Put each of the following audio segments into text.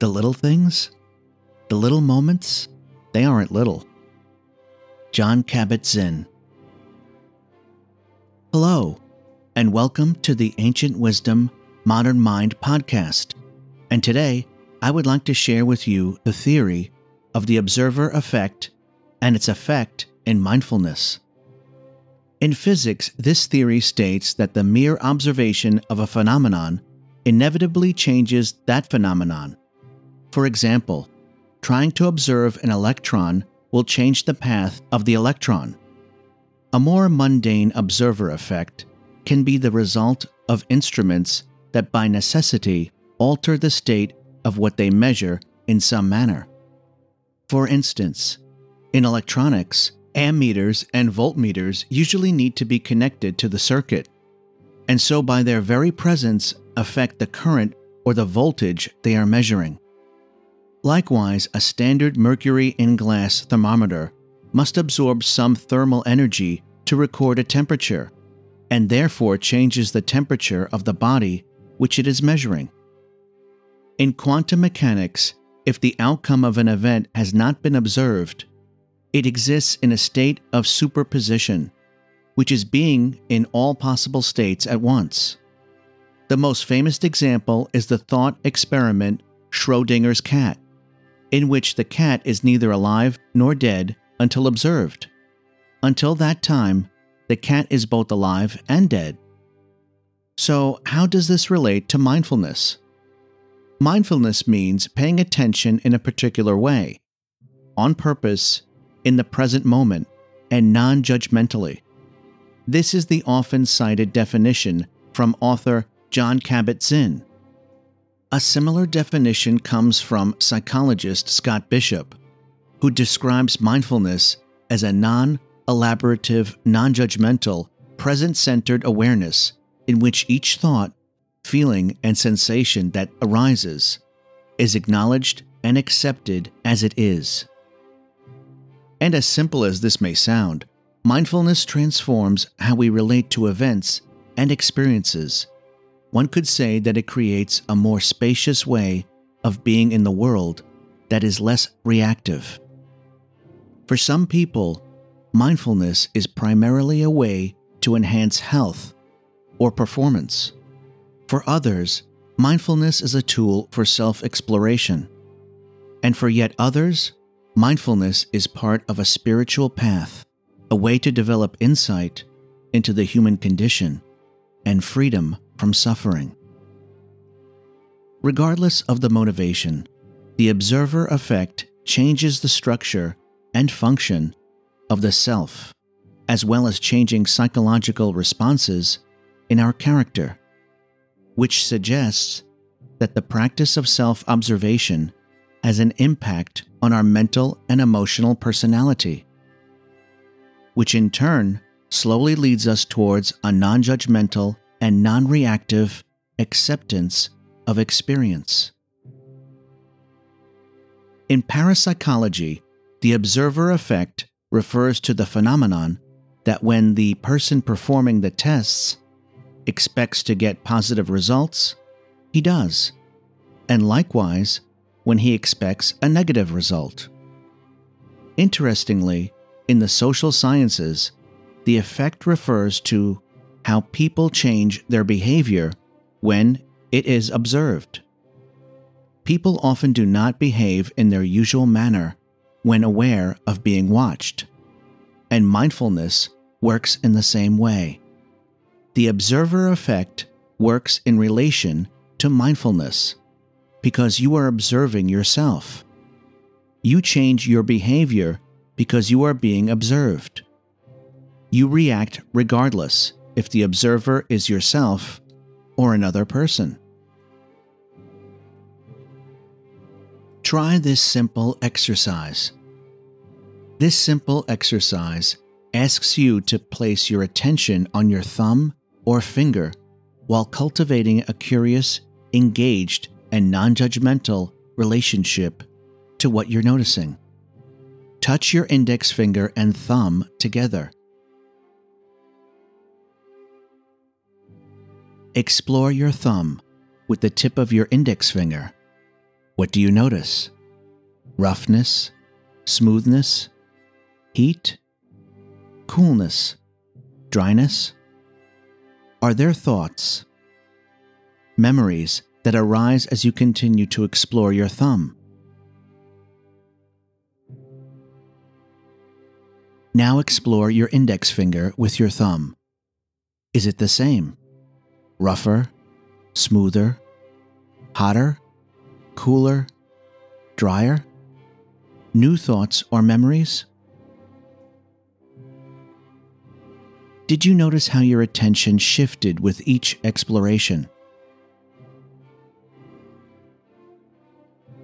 The little things? The little moments? They aren't little. Jon Kabat-Zinn. Hello, and welcome to the Ancient Wisdom Modern Mind podcast. And today, I would like to share with you the theory of the observer effect and its effect in mindfulness. In physics, this theory states that the mere observation of a phenomenon inevitably changes that phenomenon. For example, trying to observe an electron will change the path of the electron. A more mundane observer effect can be the result of instruments that by necessity alter the state of what they measure in some manner. For instance, in electronics, ammeters and voltmeters usually need to be connected to the circuit, and so by their very presence affect the current or the voltage they are measuring. Likewise, a standard mercury in glass thermometer must absorb some thermal energy to record a temperature, and therefore changes the temperature of the body which it is measuring. In quantum mechanics, if the outcome of an event has not been observed, it exists in a state of superposition, which is being in all possible states at once. The most famous example is the thought experiment Schrodinger's cat, in which the cat is neither alive nor dead until observed. Until that time, the cat is both alive and dead. So, how does this relate to mindfulness? Mindfulness means paying attention in a particular way, on purpose, in the present moment, and non judgmentally. This is the often cited definition from author Jon Kabat-Zinn. A similar definition comes from psychologist Scott Bishop, who describes mindfulness as a non elaborative, non judgmental, present centered awareness in which each thought, feeling, and sensation that arises is acknowledged and accepted as it is. And as simple as this may sound, mindfulness transforms how we relate to events and experiences one could say that it creates a more spacious way of being in the world that is less reactive. For some people, mindfulness is primarily a way to enhance health or performance. For others, mindfulness is a tool for self exploration. And for yet others, mindfulness is part of a spiritual path, a way to develop insight into the human condition and freedom from suffering. Regardless of the motivation, the observer effect changes the structure and function of the self, as well as changing psychological responses in our character, which suggests that the practice of self observation has an impact on our mental and emotional personality, which in turn slowly leads us towards a non judgmental and non reactive acceptance of experience. In parapsychology, the observer effect refers to the phenomenon that when the person performing the tests expects to get positive results, he does, and likewise when he expects a negative result. Interestingly, in the social sciences, the effect refers to how people change their behavior when it is observed. People often do not behave in their usual manner when aware of being watched, and mindfulness works in the same way. The observer effect works in relation to mindfulness because you are observing yourself. You change your behavior because you are being observed. You react regardless if the observer is yourself or another person. Try this simple exercise. This simple exercise asks you to place your attention on your thumb or finger while cultivating a curious, engaged, and non judgmental relationship to what you're noticing. Touch your index finger and thumb together. Explore your thumb with the tip of your index finger. What do you notice? Roughness, smoothness, heat, coolness, dryness? Are there thoughts, memories that arise as you continue to explore your thumb? Now explore your index finger with your thumb. Is it the same? Rougher, smoother, hotter, cooler, drier? New thoughts or memories? Did you notice how your attention shifted with each exploration?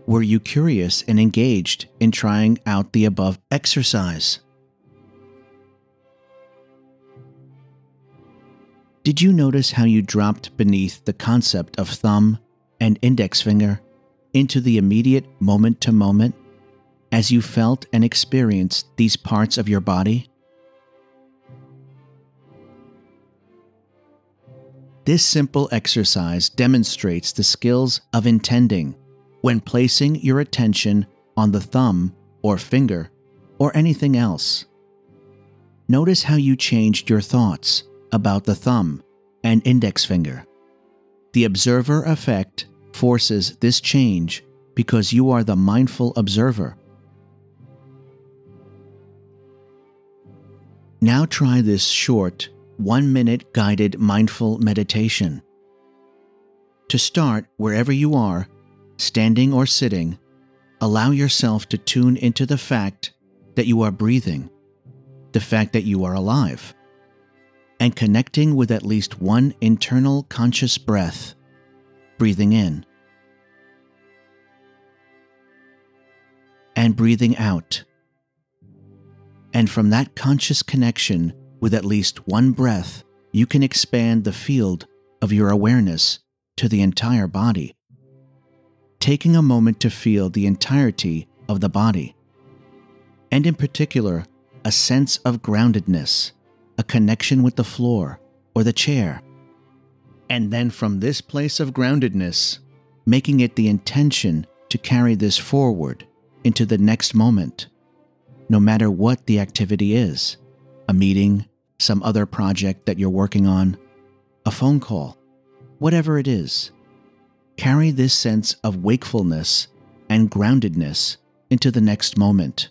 Were you curious and engaged in trying out the above exercise? Did you notice how you dropped beneath the concept of thumb and index finger into the immediate moment to moment as you felt and experienced these parts of your body? This simple exercise demonstrates the skills of intending when placing your attention on the thumb or finger or anything else. Notice how you changed your thoughts about the thumb and index finger. The observer effect forces this change because you are the mindful observer. Now try this short, one minute guided mindful meditation. To start, wherever you are, standing or sitting, allow yourself to tune into the fact that you are breathing, the fact that you are alive and connecting with at least one internal conscious breath, breathing in and breathing out. And from that conscious connection with at least one breath, you can expand the field of your awareness to the entire body. Taking a moment to feel the entirety of the body, and in particular, a sense of groundedness a connection with the floor or the chair. And then from this place of groundedness, making it the intention to carry this forward into the next moment, no matter what the activity is a meeting, some other project that you're working on, a phone call, whatever it is. Carry this sense of wakefulness and groundedness into the next moment.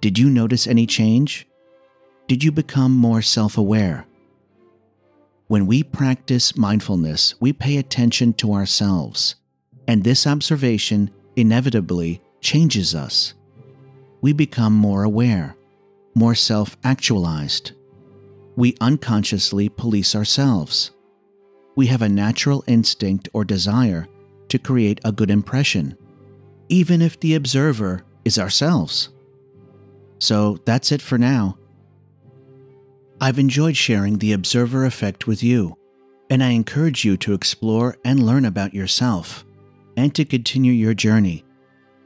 Did you notice any change? Did you become more self aware? When we practice mindfulness, we pay attention to ourselves, and this observation inevitably changes us. We become more aware, more self actualized. We unconsciously police ourselves. We have a natural instinct or desire to create a good impression, even if the observer is ourselves. So that's it for now. I've enjoyed sharing the observer effect with you, and I encourage you to explore and learn about yourself and to continue your journey.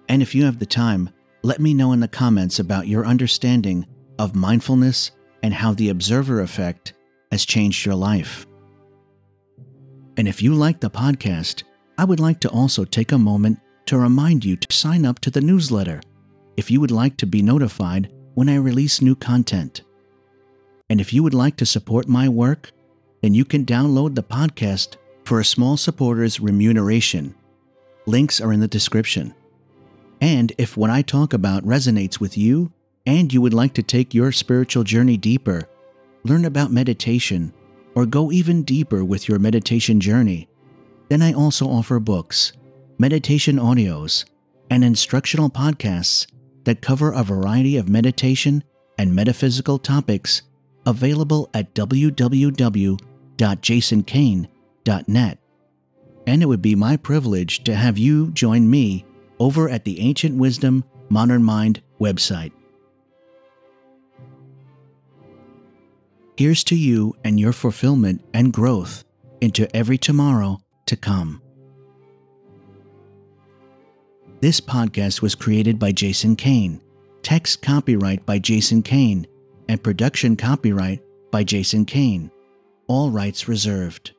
And if you have the time, let me know in the comments about your understanding of mindfulness and how the observer effect has changed your life. And if you like the podcast, I would like to also take a moment to remind you to sign up to the newsletter if you would like to be notified when I release new content. And if you would like to support my work, then you can download the podcast for a small supporter's remuneration. Links are in the description. And if what I talk about resonates with you and you would like to take your spiritual journey deeper, learn about meditation, or go even deeper with your meditation journey, then I also offer books, meditation audios, and instructional podcasts that cover a variety of meditation and metaphysical topics available at www.jasoncain.net. And it would be my privilege to have you join me over at the Ancient Wisdom Modern Mind website. Here's to you and your fulfillment and growth into every tomorrow to come. This podcast was created by Jason Cain, text copyright by Jason Cain, and production copyright by Jason Cain. All rights reserved.